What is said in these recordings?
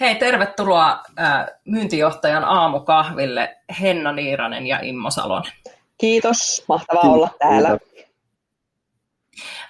Hei, tervetuloa äh, myyntijohtajan aamukahville Henna Niiranen ja Immo Salonen. Kiitos, mahtavaa olla täällä.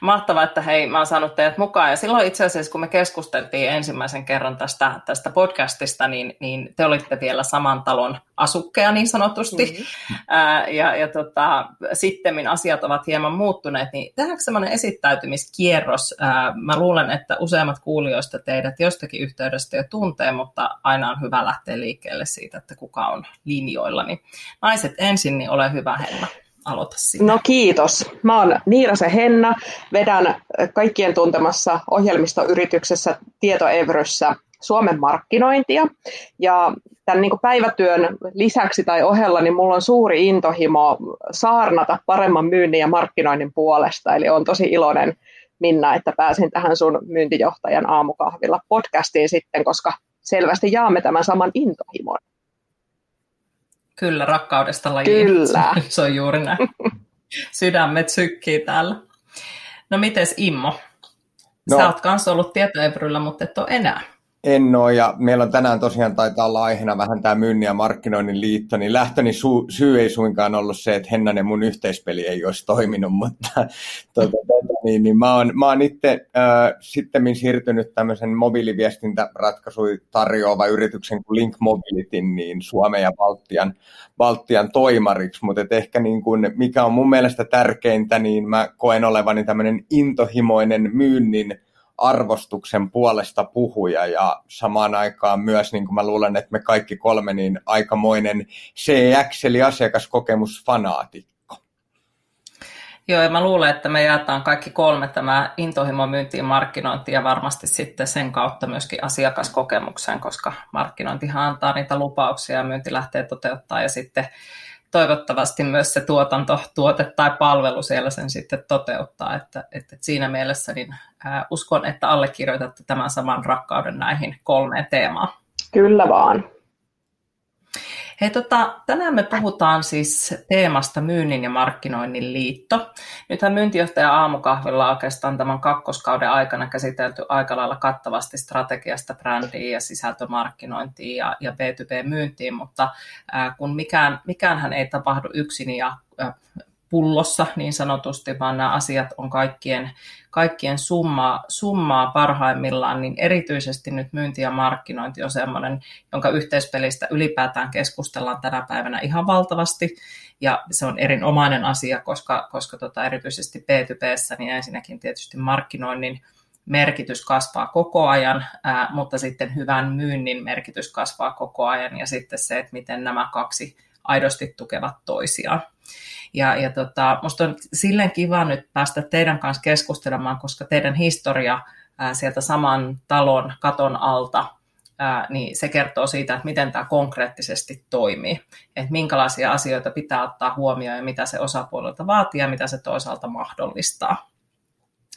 Mahtavaa, että hei, mä oon saanut teidät mukaan. Ja silloin itse asiassa, kun me keskusteltiin ensimmäisen kerran tästä, tästä podcastista, niin, niin te olitte vielä saman talon asukkeja niin sanotusti. Mm-hmm. Ää, ja ja tota, sitten asiat ovat hieman muuttuneet, niin tehdäänkö semmoinen esittäytymiskierros? Ää, mä luulen, että useimmat kuulijoista teidät jostakin yhteydestä jo tuntee, mutta aina on hyvä lähteä liikkeelle siitä, että kuka on linjoilla. Niin naiset ensin, niin ole hyvä Henna aloita sinne. No kiitos. Mä oon Niirasen Henna, vedän kaikkien tuntemassa ohjelmistoyrityksessä Tietoevryssä Suomen markkinointia. Ja tämän niin päivätyön lisäksi tai ohella, niin mulla on suuri intohimo saarnata paremman myynnin ja markkinoinnin puolesta. Eli on tosi iloinen Minna, että pääsin tähän sun myyntijohtajan aamukahvilla podcastiin sitten, koska selvästi jaamme tämän saman intohimon. Kyllä, rakkaudesta lajiin. Kyllä. Se on juuri näin. Sydämet sykkii täällä. No mites Immo? No. Sä oot kanssa ollut tietoepryllä, mutta et ole enää. En ole, ja meillä on tänään tosiaan taitaa olla aiheena vähän tämä myynnin ja markkinoinnin liitto, niin lähtöni su- syy ei suinkaan ollut se, että Hennan ja mun yhteispeli ei olisi toiminut, mutta tuota, tuota, niin, niin mä oon, mä oon itse äh, sitten siirtynyt tämmöisen mobiiliviestintäratkaisuja tarjoava yrityksen kuin Link Mobility, niin Suomen ja Baltian, Baltian toimariksi, mutta ehkä niin kun, mikä on mun mielestä tärkeintä, niin mä koen olevani tämmöinen intohimoinen myynnin arvostuksen puolesta puhuja ja samaan aikaan myös, niin kuin mä luulen, että me kaikki kolme, niin aikamoinen CX eli asiakaskokemusfanaatikko. Joo, ja mä luulen, että me jaetaan kaikki kolme tämä intohimo myyntiin markkinointi ja varmasti sitten sen kautta myöskin asiakaskokemukseen, koska markkinointihan antaa niitä lupauksia ja myynti lähtee toteuttaa ja sitten toivottavasti myös se tuotanto, tuote tai palvelu siellä sen sitten toteuttaa. Että, että siinä mielessä niin, ää, uskon, että allekirjoitatte tämän saman rakkauden näihin kolmeen teemaan. Kyllä vaan. Hei, tota, tänään me puhutaan siis teemasta myynnin ja markkinoinnin liitto. Nythän myyntijohtaja aamukahvilla oikeastaan tämän kakkoskauden aikana käsitelty aika lailla kattavasti strategiasta brändiin ja sisältömarkkinointiin ja, ja B2B-myyntiin, mutta ää, kun mikään, mikäänhän ei tapahdu yksin ja ää, pullossa niin sanotusti, vaan nämä asiat on kaikkien, kaikkien summaa, summaa parhaimmillaan, niin erityisesti nyt myynti ja markkinointi on sellainen, jonka yhteispelistä ylipäätään keskustellaan tänä päivänä ihan valtavasti, ja se on erinomainen asia, koska, koska tota, erityisesti B2B, niin ensinnäkin tietysti markkinoinnin merkitys kasvaa koko ajan, ää, mutta sitten hyvän myynnin merkitys kasvaa koko ajan, ja sitten se, että miten nämä kaksi aidosti tukevat toisiaan. Ja, ja tota, musta on silleen kiva nyt päästä teidän kanssa keskustelemaan, koska teidän historia ää, sieltä saman talon katon alta, ää, niin se kertoo siitä, että miten tämä konkreettisesti toimii. Että minkälaisia asioita pitää ottaa huomioon ja mitä se osapuolelta vaatii ja mitä se toisaalta mahdollistaa.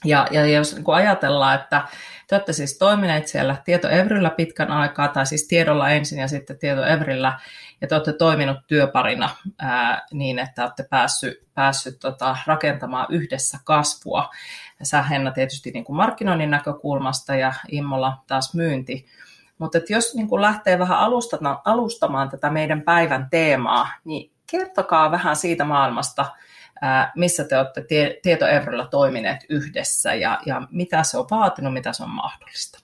Ja, ja jos niin ajatellaan, että te olette siis toimineet siellä tietoevryllä pitkän aikaa, tai siis tiedolla ensin ja sitten tietoevryllä, ja te olette toiminut työparina ää, niin, että olette päässyt, päässyt tota, rakentamaan yhdessä kasvua. Sä Henna tietysti niin kuin markkinoinnin näkökulmasta ja Immolla taas myynti. Mutta jos niin kuin lähtee vähän alustamaan, alustamaan tätä meidän päivän teemaa, niin kertokaa vähän siitä maailmasta, missä te olette tie, toimineet yhdessä ja, ja mitä se on vaatinut, mitä se on mahdollista?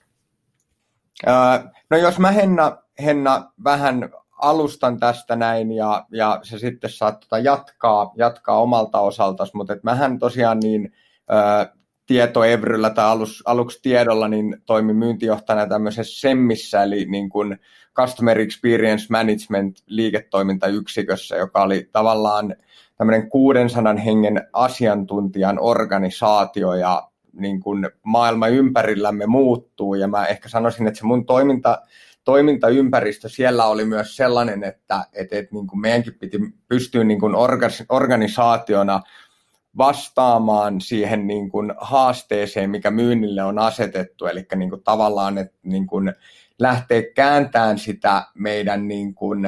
No jos mä Henna, Henna vähän alustan tästä näin ja, ja se sitten saat tota jatkaa, jatkaa omalta osaltaan, mutta et mähän tosiaan niin ää, tietoevryllä tai alus, aluksi tiedolla niin toimin myyntijohtajana tämmöisessä SEMmissä, eli niin kuin Customer Experience Management liiketoimintayksikössä, joka oli tavallaan tämmöinen 600 hengen asiantuntijan organisaatio ja niin kuin maailma ympärillämme muuttuu. Ja mä ehkä sanoisin, että se mun toiminta, toimintaympäristö siellä oli myös sellainen, että, että, että niin kuin meidänkin piti pystyä niin kuin organisaationa vastaamaan siihen niin kuin haasteeseen, mikä myynnille on asetettu, eli niin kuin tavallaan, että niin kuin lähteä kääntämään sitä meidän niin kuin,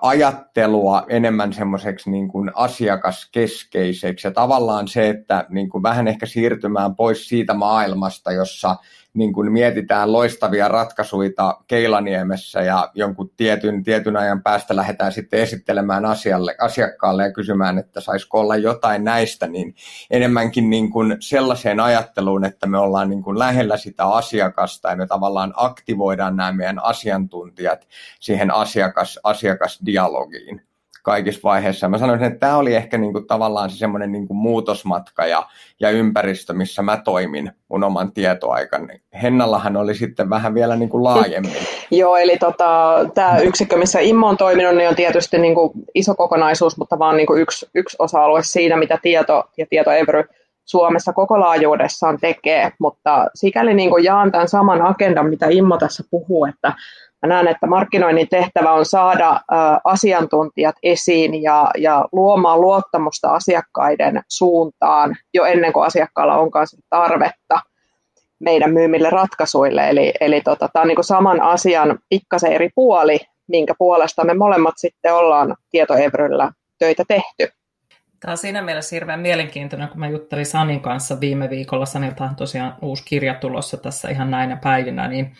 ajattelua enemmän semmoiseksi niin kuin asiakaskeskeiseksi. Ja tavallaan se, että niin kuin vähän ehkä siirtymään pois siitä maailmasta, jossa niin kuin mietitään loistavia ratkaisuja Keilaniemessä ja jonkun tietyn, tietyn ajan päästä lähdetään sitten esittelemään asialle, asiakkaalle ja kysymään, että saisiko olla jotain näistä, niin enemmänkin niin kuin sellaiseen ajatteluun, että me ollaan niin kuin lähellä sitä asiakasta ja me tavallaan aktivoidaan nämä meidän asiantuntijat siihen asiakas, asiakasdialogiin kaikissa vaiheissa. Mä sanoisin, että tämä oli ehkä niin kuin tavallaan se semmoinen niin muutosmatka ja, ja ympäristö, missä mä toimin mun oman tietoaikani. Hennallahan oli sitten vähän vielä niin kuin laajemmin. Joo, eli tota, tämä yksikkö, missä Immo on toiminut, niin on tietysti niin kuin iso kokonaisuus, mutta vaan niin kuin yksi, yksi osa-alue siinä, mitä tieto ja tietoevry Suomessa koko laajuudessaan tekee, mutta sikäli niin kuin jaan tämän saman agendan, mitä Immo tässä puhuu, että Mä näen, että markkinoinnin tehtävä on saada asiantuntijat esiin ja, ja luomaan luottamusta asiakkaiden suuntaan jo ennen kuin asiakkaalla onkaan tarvetta meidän myymille ratkaisuille. Eli, eli tota, tämä on niin saman asian pikkasen eri puoli, minkä puolesta me molemmat sitten ollaan tietoevryllä töitä tehty. Tämä on siinä mielessä hirveän mielenkiintoinen, kun mä juttelin Sanin kanssa viime viikolla. Sanilta on tosiaan uusi kirja tulossa tässä ihan näinä päivinä, niin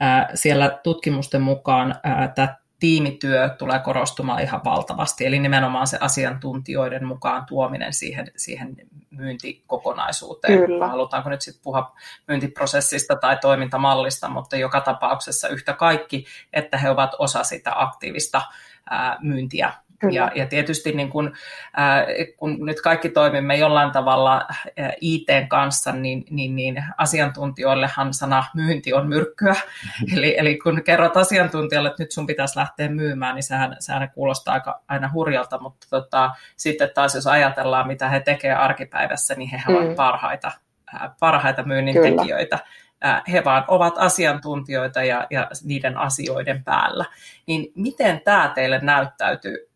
ää, siellä tutkimusten mukaan ää, tämä tiimityö tulee korostumaan ihan valtavasti, eli nimenomaan se asiantuntijoiden mukaan tuominen siihen, siihen myyntikokonaisuuteen. Kyllä. Halutaanko nyt sitten puhua myyntiprosessista tai toimintamallista, mutta joka tapauksessa yhtä kaikki, että he ovat osa sitä aktiivista ää, myyntiä ja, ja tietysti niin kun, äh, kun nyt kaikki toimimme jollain tavalla äh, ITn kanssa, niin, niin, niin asiantuntijoillehan sana myynti on myrkkyä. eli, eli kun kerrot asiantuntijalle, että nyt sun pitäisi lähteä myymään, niin sehän, sehän kuulostaa aika aina hurjalta, mutta tota, sitten taas jos ajatellaan, mitä he tekevät arkipäivässä, niin he ovat mm. parhaita, äh, parhaita myynnin Kyllä. tekijöitä he vaan ovat asiantuntijoita ja, ja niiden asioiden päällä. Niin miten tämä teille näyttäytyy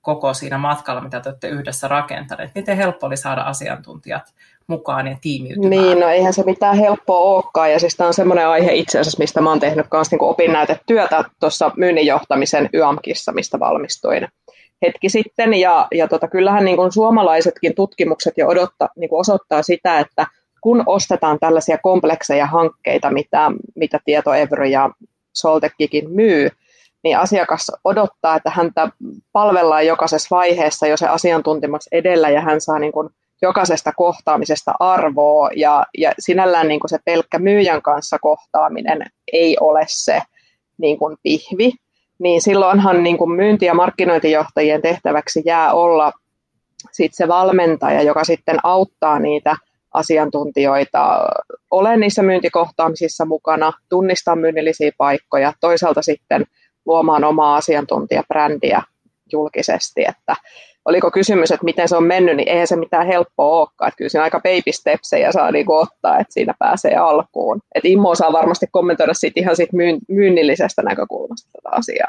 koko siinä matkalla, mitä te olette yhdessä rakentaneet? Miten helppo oli saada asiantuntijat mukaan ja tiimiytymään? Niin, no eihän se mitään helppoa olekaan. Ja siis tämä on semmoinen aihe itse asiassa, mistä mä oon tehnyt myös niin opinnäytetyötä tuossa myynnin johtamisen YAMKissa, mistä valmistuin hetki sitten. Ja, ja tota, kyllähän niin kuin suomalaisetkin tutkimukset jo odotta, niin kuin osoittaa sitä, että – kun ostetaan tällaisia komplekseja hankkeita, mitä, mitä Tietoevry ja Soltekkikin myy, niin asiakas odottaa, että häntä palvellaan jokaisessa vaiheessa jo se asiantuntemus edellä ja hän saa niin kuin jokaisesta kohtaamisesta arvoa. Ja, ja sinällään niin kuin se pelkkä myyjän kanssa kohtaaminen ei ole se niin kuin pihvi, niin silloinhan niin kuin myynti- ja markkinointijohtajien tehtäväksi jää olla sit se valmentaja, joka sitten auttaa niitä – asiantuntijoita ole niissä myyntikohtaamisissa mukana, tunnistaa myynnillisiä paikkoja, toisaalta sitten luomaan omaa asiantuntijabrändiä julkisesti, että oliko kysymys, että miten se on mennyt, niin eihän se mitään helppoa olekaan, että kyllä siinä aika baby stepsejä saa niinku ottaa, että siinä pääsee alkuun. Et Immo saa varmasti kommentoida sit ihan sit myynnillisestä näkökulmasta tätä asiaa.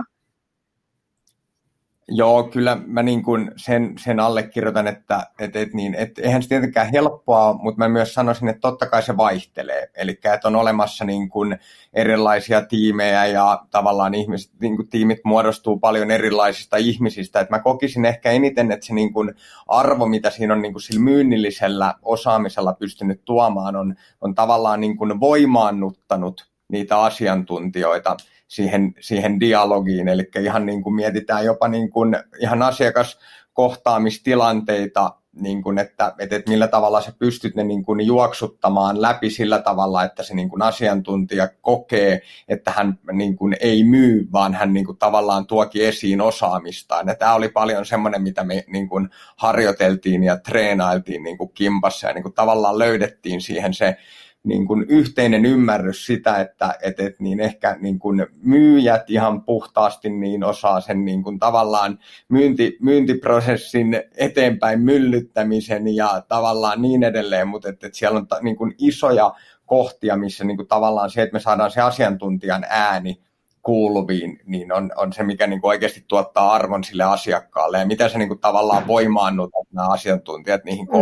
Joo, kyllä mä niin kuin sen, sen allekirjoitan, että et, et niin, et eihän se tietenkään helppoa, mutta mä myös sanoisin, että totta kai se vaihtelee. Eli että on olemassa niin kuin erilaisia tiimejä ja tavallaan ihmiset, niin kuin tiimit muodostuu paljon erilaisista ihmisistä. Et mä kokisin ehkä eniten, että se niin kuin arvo, mitä siinä on niin kuin sillä myynnillisellä osaamisella pystynyt tuomaan, on, on tavallaan niin kuin voimaannuttanut niitä asiantuntijoita siihen, siihen dialogiin, eli ihan niin kuin mietitään jopa niin kuin ihan asiakaskohtaamistilanteita, niin kuin, että, että, että millä tavalla sä pystyt ne niin kuin juoksuttamaan läpi sillä tavalla, että se niin kuin asiantuntija kokee, että hän niin kuin ei myy, vaan hän niin kuin tavallaan tuoki esiin osaamistaan. Ja tämä oli paljon semmoinen, mitä me niin kuin harjoiteltiin ja treenailtiin niin kuin kimpassa ja niin kuin tavallaan löydettiin siihen se niin kuin yhteinen ymmärrys sitä, että et, et niin ehkä niin kuin myyjät ihan puhtaasti niin osaa sen niin kuin tavallaan myynti, myyntiprosessin eteenpäin myllyttämisen ja tavallaan niin edelleen, mutta että et siellä on ta, niin kuin isoja kohtia, missä niin kuin tavallaan se, että me saadaan se asiantuntijan ääni kuuluviin, niin on, on se, mikä niin kuin oikeasti tuottaa arvon sille asiakkaalle ja mitä se niin kuin tavallaan voimaannuttaa nämä asiantuntijat niihin mm.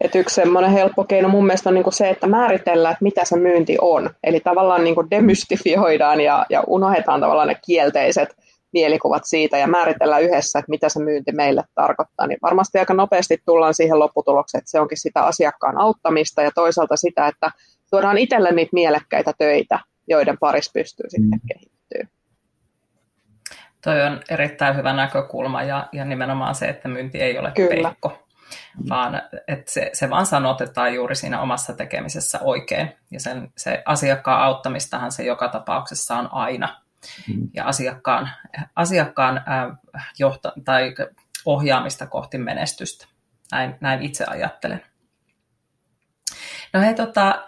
Et yksi semmoinen helppo keino mun mielestä on niin kuin se, että määritellään, että mitä se myynti on. Eli tavallaan niin kuin demystifioidaan ja, ja unohdetaan tavallaan ne kielteiset mielikuvat siitä ja määritellään yhdessä, että mitä se myynti meille tarkoittaa. Niin varmasti aika nopeasti tullaan siihen lopputulokseen, että se onkin sitä asiakkaan auttamista ja toisaalta sitä, että tuodaan itselle niitä mielekkäitä töitä, joiden parissa pystyy sitten mm. kehittyä. Toi on erittäin hyvä näkökulma ja, ja nimenomaan se, että myynti ei ole Kyllä. peikko, vaan että se, se vaan sanotetaan juuri siinä omassa tekemisessä oikein. Ja sen, se asiakkaan auttamistahan se joka tapauksessa on aina. Mm. Ja asiakkaan, asiakkaan äh, johta, tai ohjaamista kohti menestystä. Näin, näin itse ajattelen. No hei, tota,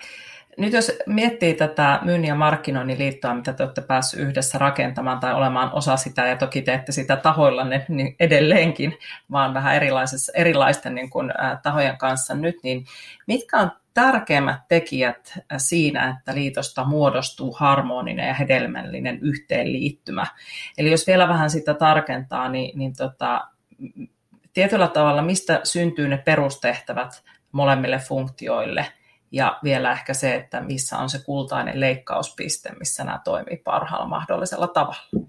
nyt jos miettii tätä myynnin ja markkinoinnin liittoa, mitä te olette päässeet yhdessä rakentamaan tai olemaan osa sitä, ja toki teette sitä tahoillanne niin edelleenkin, vaan vähän erilaisessa, erilaisten niin kuin, ä, tahojen kanssa nyt, niin mitkä on tärkeimmät tekijät siinä, että liitosta muodostuu harmoninen ja hedelmällinen yhteenliittymä? Eli jos vielä vähän sitä tarkentaa, niin, niin tota, tietyllä tavalla mistä syntyy ne perustehtävät molemmille funktioille – ja vielä ehkä se, että missä on se kultainen leikkauspiste, missä nämä toimii parhaalla mahdollisella tavalla.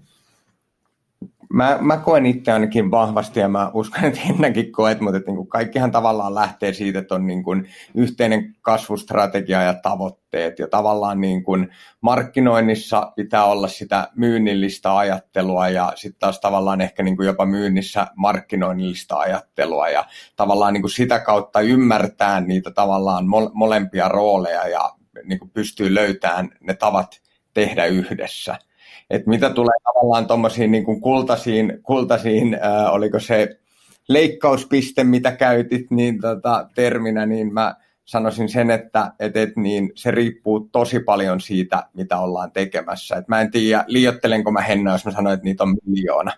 Mä, mä koen itse ainakin vahvasti ja mä uskon, että ennenkin koet, mutta että niin kuin kaikkihan tavallaan lähtee siitä, että on niin kuin yhteinen kasvustrategia ja tavoitteet. Ja tavallaan niin kuin markkinoinnissa pitää olla sitä myynnillistä ajattelua ja sitten taas tavallaan ehkä niin kuin jopa myynnissä markkinoinnillista ajattelua. Ja tavallaan niin kuin sitä kautta ymmärtää niitä tavallaan molempia rooleja ja niin kuin pystyy löytämään ne tavat tehdä yhdessä että mitä tulee tavallaan tuommoisiin niin kultaisiin, kultaisiin ää, oliko se leikkauspiste, mitä käytit niin tota, terminä, niin mä sanoisin sen, että et, et, niin se riippuu tosi paljon siitä, mitä ollaan tekemässä. Et mä en tiedä, liiottelenko mä Henna, jos mä sanoin, että niitä on miljoona.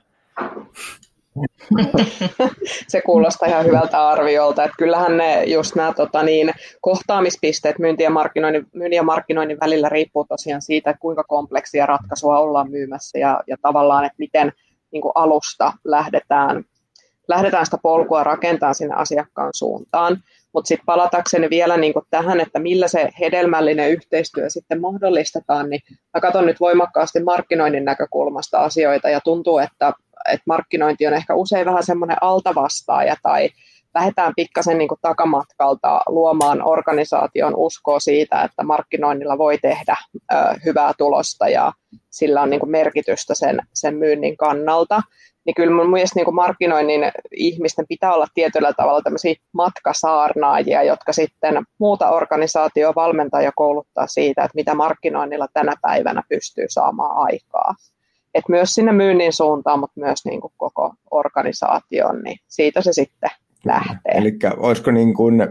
se kuulostaa ihan hyvältä arviolta. Että kyllähän ne just nämä tota, niin, kohtaamispisteet myynti- ja, markkinoinnin, myynnin ja markkinoinnin välillä riippuu tosiaan siitä, kuinka kompleksia ratkaisua ollaan myymässä ja, ja tavallaan, että miten niin kuin alusta lähdetään, lähdetään sitä polkua rakentamaan sinne asiakkaan suuntaan. Mutta sitten palatakseni vielä niin tähän, että millä se hedelmällinen yhteistyö sitten mahdollistetaan, niin mä katson nyt voimakkaasti markkinoinnin näkökulmasta asioita ja tuntuu, että että markkinointi on ehkä usein vähän semmoinen altavastaaja tai lähdetään pikkasen niin kuin takamatkalta luomaan organisaation uskoa siitä, että markkinoinnilla voi tehdä ö, hyvää tulosta ja sillä on niin kuin merkitystä sen, sen myynnin kannalta. Niin kyllä mun mielestä niin kuin markkinoinnin ihmisten pitää olla tietyllä tavalla tämmöisiä matkasaarnaajia, jotka sitten muuta organisaatio valmentaa ja kouluttaa siitä, että mitä markkinoinnilla tänä päivänä pystyy saamaan aikaa että myös sinne myynnin suuntaan, mutta myös niin kuin koko organisaation, niin siitä se sitten lähtee. Eli olisiko niin kuin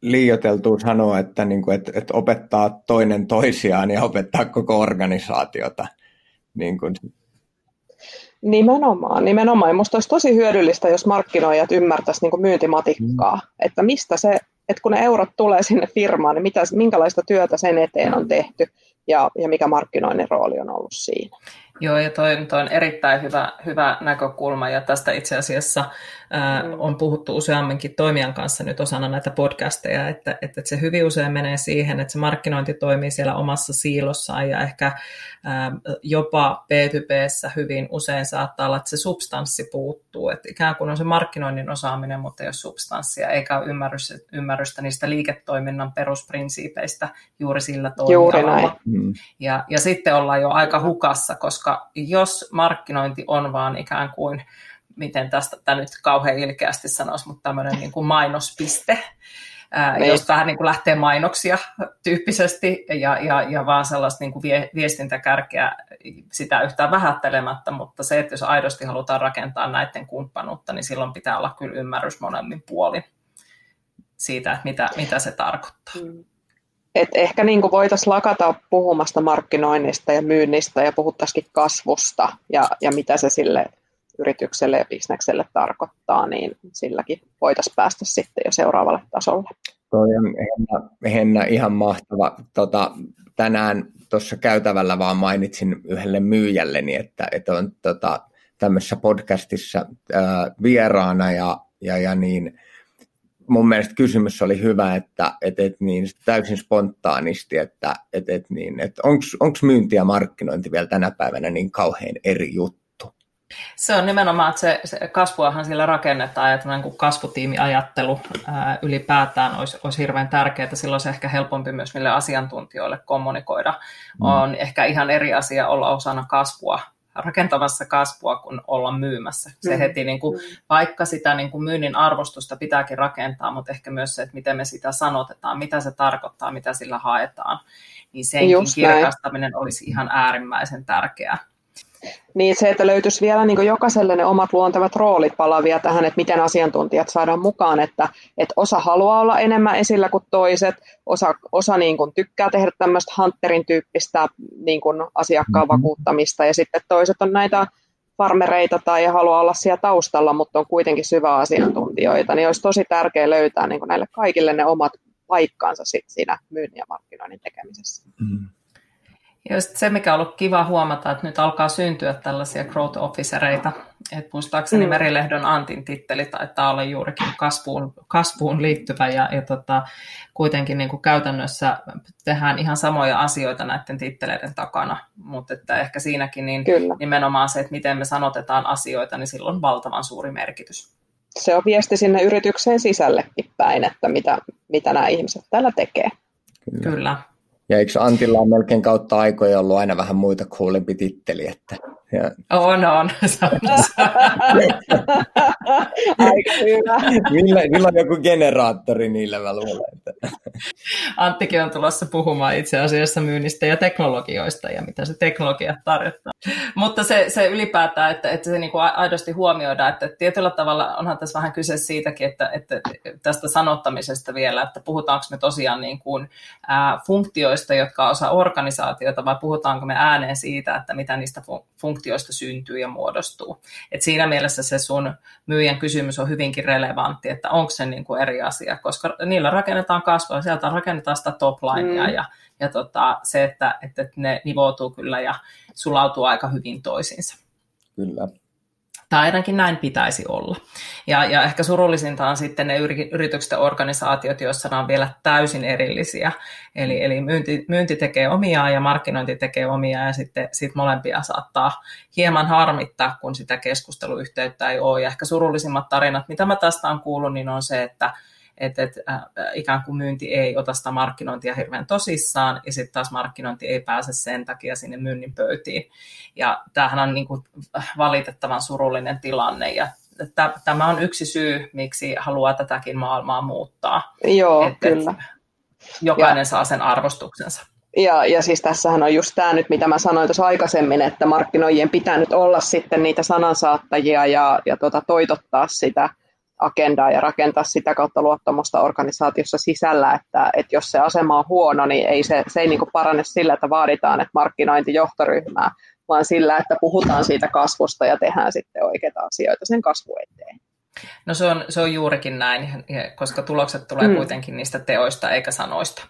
liioteltu sanoa, että, niin kuin, että, että opettaa toinen toisiaan ja opettaa koko organisaatiota? Niin kuin. Nimenomaan, nimenomaan. Ja musta olisi tosi hyödyllistä, jos markkinoijat ymmärtäisivät niin myyntimatikkaa, mm. että mistä se, että kun ne eurot tulee sinne firmaan, niin mitä, minkälaista työtä sen eteen on tehty ja, ja mikä markkinoinnin rooli on ollut siinä. Joo, ja toi, toi on erittäin hyvä, hyvä näkökulma, ja tästä itse asiassa ää, mm. on puhuttu useamminkin toimijan kanssa nyt osana näitä podcasteja, että, että se hyvin usein menee siihen, että se markkinointi toimii siellä omassa siilossaan, ja ehkä ää, jopa B2Bssä hyvin usein saattaa olla, että se substanssi puuttuu, että ikään kuin on se markkinoinnin osaaminen, mutta ei ole substanssia, eikä ole ymmärrystä, ymmärrystä niistä liiketoiminnan perusprinsiipeistä juuri sillä toimialalla. Mm. Ja, ja sitten ollaan jo aika hukassa, koska koska jos markkinointi on vaan ikään kuin, miten tästä tämä nyt kauhean ilkeästi sanoisi, mutta tämmöinen niin kuin mainospiste, ää, niin. jos vähän niin kuin lähtee mainoksia tyyppisesti ja, ja, ja vaan sellaista niin kuin vie, viestintäkärkeä sitä yhtään vähättelemättä, mutta se, että jos aidosti halutaan rakentaa näiden kumppanuutta, niin silloin pitää olla kyllä ymmärrys molemmin puolin siitä, että mitä, mitä se tarkoittaa. Mm. Et ehkä niin voitaisiin lakata puhumasta markkinoinnista ja myynnistä ja puhuttaisikin kasvusta ja, ja mitä se sille yritykselle ja bisnekselle tarkoittaa, niin silläkin voitaisiin päästä sitten jo seuraavalle tasolle. Toi on Henna, Henna ihan mahtava. Tota, tänään tuossa käytävällä vaan mainitsin yhdelle myyjälleni, että, että on tota, tämmöisessä podcastissa ää, vieraana ja, ja, ja niin, mun mielestä kysymys oli hyvä, että et, et niin, täysin spontaanisti, että et, et niin, et onko myynti ja markkinointi vielä tänä päivänä niin kauhean eri juttu? Se on nimenomaan, että se, se kasvuahan sillä rakennetaan ja tämmöinen kuin kasvutiimiajattelu ää, ylipäätään olisi, olisi hirveän tärkeää. Silloin se ehkä helpompi myös mille asiantuntijoille kommunikoida. Mm. On ehkä ihan eri asia olla osana kasvua rakentamassa kasvua kuin olla myymässä. Se mm. heti, niin kuin, mm. vaikka sitä niin kuin myynnin arvostusta pitääkin rakentaa, mutta ehkä myös se, että miten me sitä sanotetaan, mitä se tarkoittaa, mitä sillä haetaan, niin senkin Just kirkastaminen näin. olisi ihan äärimmäisen tärkeää. Niin se, että löytyisi vielä niin jokaiselle ne omat luontevat roolit palavia tähän, että miten asiantuntijat saadaan mukaan, että, että osa haluaa olla enemmän esillä kuin toiset, osa, osa niin kuin tykkää tehdä tämmöistä Hunterin tyyppistä niin kuin asiakkaan mm-hmm. vakuuttamista ja sitten toiset on näitä farmereita tai haluaa olla siellä taustalla, mutta on kuitenkin syvä asiantuntijoita, niin olisi tosi tärkeää löytää niin kuin näille kaikille ne omat paikkaansa sit siinä myynnin ja markkinoinnin tekemisessä. Mm. Ja se, mikä on ollut kiva huomata, että nyt alkaa syntyä tällaisia growth officereita. Et muistaakseni mm. Merilehdon Antin titteli taitaa olla juurikin kasvuun, kasvuun liittyvä ja, ja tota, kuitenkin niin kuin käytännössä tehdään ihan samoja asioita näiden titteleiden takana, mutta että ehkä siinäkin niin Kyllä. nimenomaan se, että miten me sanotetaan asioita, niin sillä on valtavan suuri merkitys. Se on viesti sinne yritykseen sisällekin päin, että mitä, mitä nämä ihmiset täällä tekee. Kyllä. Kyllä. Ja eikö Antilla on melkein kautta aikoja ollut aina vähän muita kuulempi titteli, että ja... On, on. Aika hyvä. Millä, millä on joku generaattori niillä mä luulen. Anttikin on tulossa puhumaan itse asiassa myynnistä ja teknologioista ja mitä se teknologia tarjottaa. Mutta se, se ylipäätään, että, että se niinku aidosti huomioidaan, että tietyllä tavalla onhan tässä vähän kyse siitäkin, että, että tästä sanottamisesta vielä, että puhutaanko me tosiaan niin kuin, ää, funktioista, jotka on osa organisaatiota, vai puhutaanko me ääneen siitä, että mitä niistä funktioista funktioista syntyy ja muodostuu. Et siinä mielessä se sun myyjän kysymys on hyvinkin relevantti, että onko se niin kuin eri asia, koska niillä rakennetaan kasvua, sieltä rakennetaan sitä toplinea mm. ja, ja tota, se, että, että ne nivoutuu kyllä ja sulautuu aika hyvin toisiinsa. Kyllä. Tai ainakin näin pitäisi olla. Ja, ja ehkä surullisinta on sitten ne yritykset ja organisaatiot, joissa nämä on vielä täysin erillisiä. Eli, eli myynti, myynti tekee omia ja markkinointi tekee omia ja sitten sit molempia saattaa hieman harmittaa, kun sitä keskusteluyhteyttä ei ole. Ja ehkä surullisimmat tarinat, mitä mä tästä on kuullut, niin on se, että että, että äh, ikään kuin myynti ei ota sitä markkinointia hirveän tosissaan, ja sitten taas markkinointi ei pääse sen takia sinne myynnin pöytiin. Ja tämähän on niin kuin valitettavan surullinen tilanne, ja tämä on yksi syy, miksi haluaa tätäkin maailmaa muuttaa. Joo, että, kyllä. jokainen ja, saa sen arvostuksensa. Ja, ja siis tässähän on just tämä nyt, mitä mä sanoin tuossa aikaisemmin, että markkinoijien pitää nyt olla sitten niitä sanansaattajia ja, ja tota, toitottaa sitä – agendaa ja rakentaa sitä kautta luottamusta organisaatiossa sisällä, että, että jos se asema on huono, niin ei se, se ei niin parane sillä, että vaaditaan että markkinointi johtoryhmää, vaan sillä, että puhutaan siitä kasvusta ja tehdään sitten oikeita asioita sen kasvu eteen. No se on, se on juurikin näin, koska tulokset tulee mm. kuitenkin niistä teoista eikä sanoista.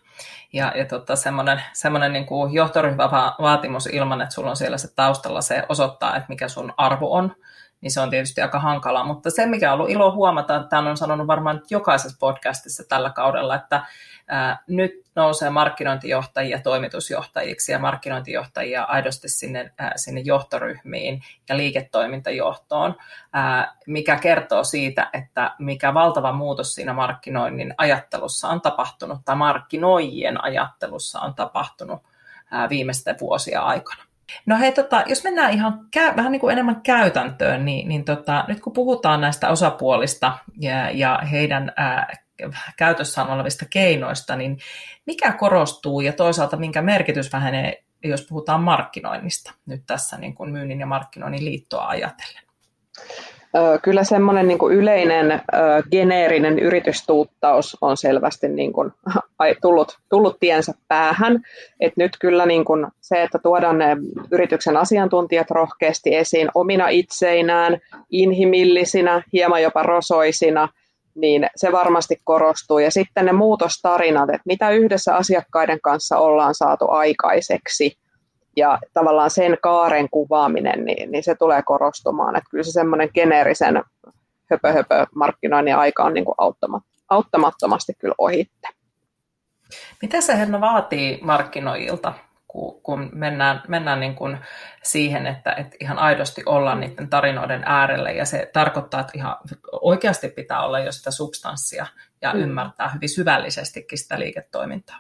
Ja, ja tota, semmoinen, semmoinen niin kuin johtoryhmävaatimus ilman, että sulla on siellä se taustalla, se osoittaa, että mikä sun arvo on niin se on tietysti aika hankalaa. Mutta se, mikä on ollut ilo huomata, että on sanonut varmaan jokaisessa podcastissa tällä kaudella, että ää, nyt nousee markkinointijohtajia toimitusjohtajiksi ja markkinointijohtajia aidosti sinne, ää, sinne johtoryhmiin ja liiketoimintajohtoon, ää, mikä kertoo siitä, että mikä valtava muutos siinä markkinoinnin ajattelussa on tapahtunut tai markkinoijien ajattelussa on tapahtunut ää, viimeisten vuosia aikana. No hei, tota, jos mennään ihan kä- vähän niin kuin enemmän käytäntöön, niin, niin tota, nyt kun puhutaan näistä osapuolista ja, ja heidän ää, käytössään olevista keinoista, niin mikä korostuu ja toisaalta minkä merkitys vähenee, jos puhutaan markkinoinnista nyt tässä niin kuin myynnin ja markkinoinnin liittoa ajatellen? Kyllä semmoinen niin yleinen geneerinen yritystuuttaus on selvästi niin kuin tullut, tullut tiensä päähän. Et nyt kyllä niin kuin se, että tuodaan ne yrityksen asiantuntijat rohkeasti esiin omina itseinään, inhimillisinä, hieman jopa rosoisina, niin se varmasti korostuu. Ja sitten ne muutostarinat, että mitä yhdessä asiakkaiden kanssa ollaan saatu aikaiseksi – ja tavallaan sen kaaren kuvaaminen, niin, niin se tulee korostumaan. Että kyllä se semmoinen geneerisen höpö, höpö markkinoinnin aika on niin kuin auttamattomasti kyllä ohitte. Mitä se Henna vaatii markkinoijilta, kun mennään, mennään niin kuin siihen, että, että ihan aidosti ollaan niiden tarinoiden äärelle ja se tarkoittaa, että ihan oikeasti pitää olla jo sitä substanssia ja mm. ymmärtää hyvin syvällisestikin sitä liiketoimintaa.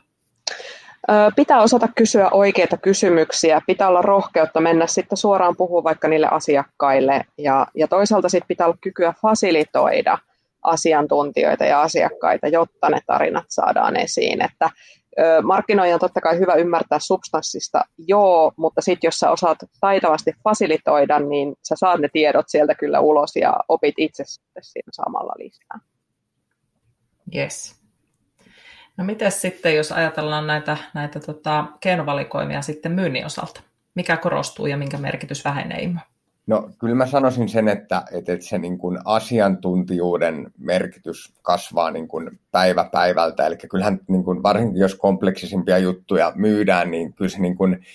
Pitää osata kysyä oikeita kysymyksiä, pitää olla rohkeutta mennä sitten suoraan puhua vaikka niille asiakkaille ja, ja toisaalta sitten pitää olla kykyä fasilitoida asiantuntijoita ja asiakkaita, jotta ne tarinat saadaan esiin. Että markkinoijan on totta kai hyvä ymmärtää substanssista, joo, mutta sitten jos sä osaat taitavasti fasilitoida, niin sä saat ne tiedot sieltä kyllä ulos ja opit itse siinä samalla lisää. Yes. No miten sitten, jos ajatellaan näitä, näitä tota, keinovalikoimia sitten myynnin osalta? Mikä korostuu ja minkä merkitys vähenee, Immo? No kyllä mä sanoisin sen, että, että se niin kuin asiantuntijuuden merkitys kasvaa niin kuin päivä päivältä. Eli kyllähän niin kuin varsinkin jos kompleksisimpia juttuja myydään, niin kyllä se niin kuin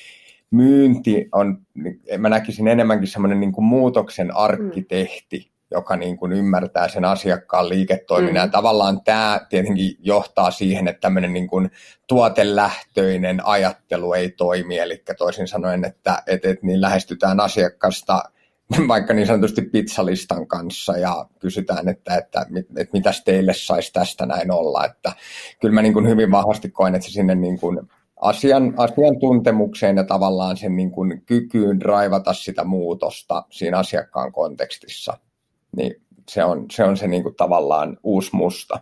myynti on, mä näkisin enemmänkin semmoinen niin kuin muutoksen arkkitehti, joka niin kuin ymmärtää sen asiakkaan liiketoiminnan. Mm. Tavallaan tämä tietenkin johtaa siihen, että tämmöinen niin kuin tuotelähtöinen ajattelu ei toimi. Eli toisin sanoen, että, että, että niin lähestytään asiakasta vaikka niin sanotusti pizzalistan kanssa ja kysytään, että, että, että, että mitäs teille saisi tästä näin olla. Että kyllä mä niin kuin hyvin vahvasti koen, että se sinne niin kuin asian, asiantuntemukseen ja tavallaan sen niin kuin kykyyn raivata sitä muutosta siinä asiakkaan kontekstissa niin se on se, on se niin kuin tavallaan uusi musta.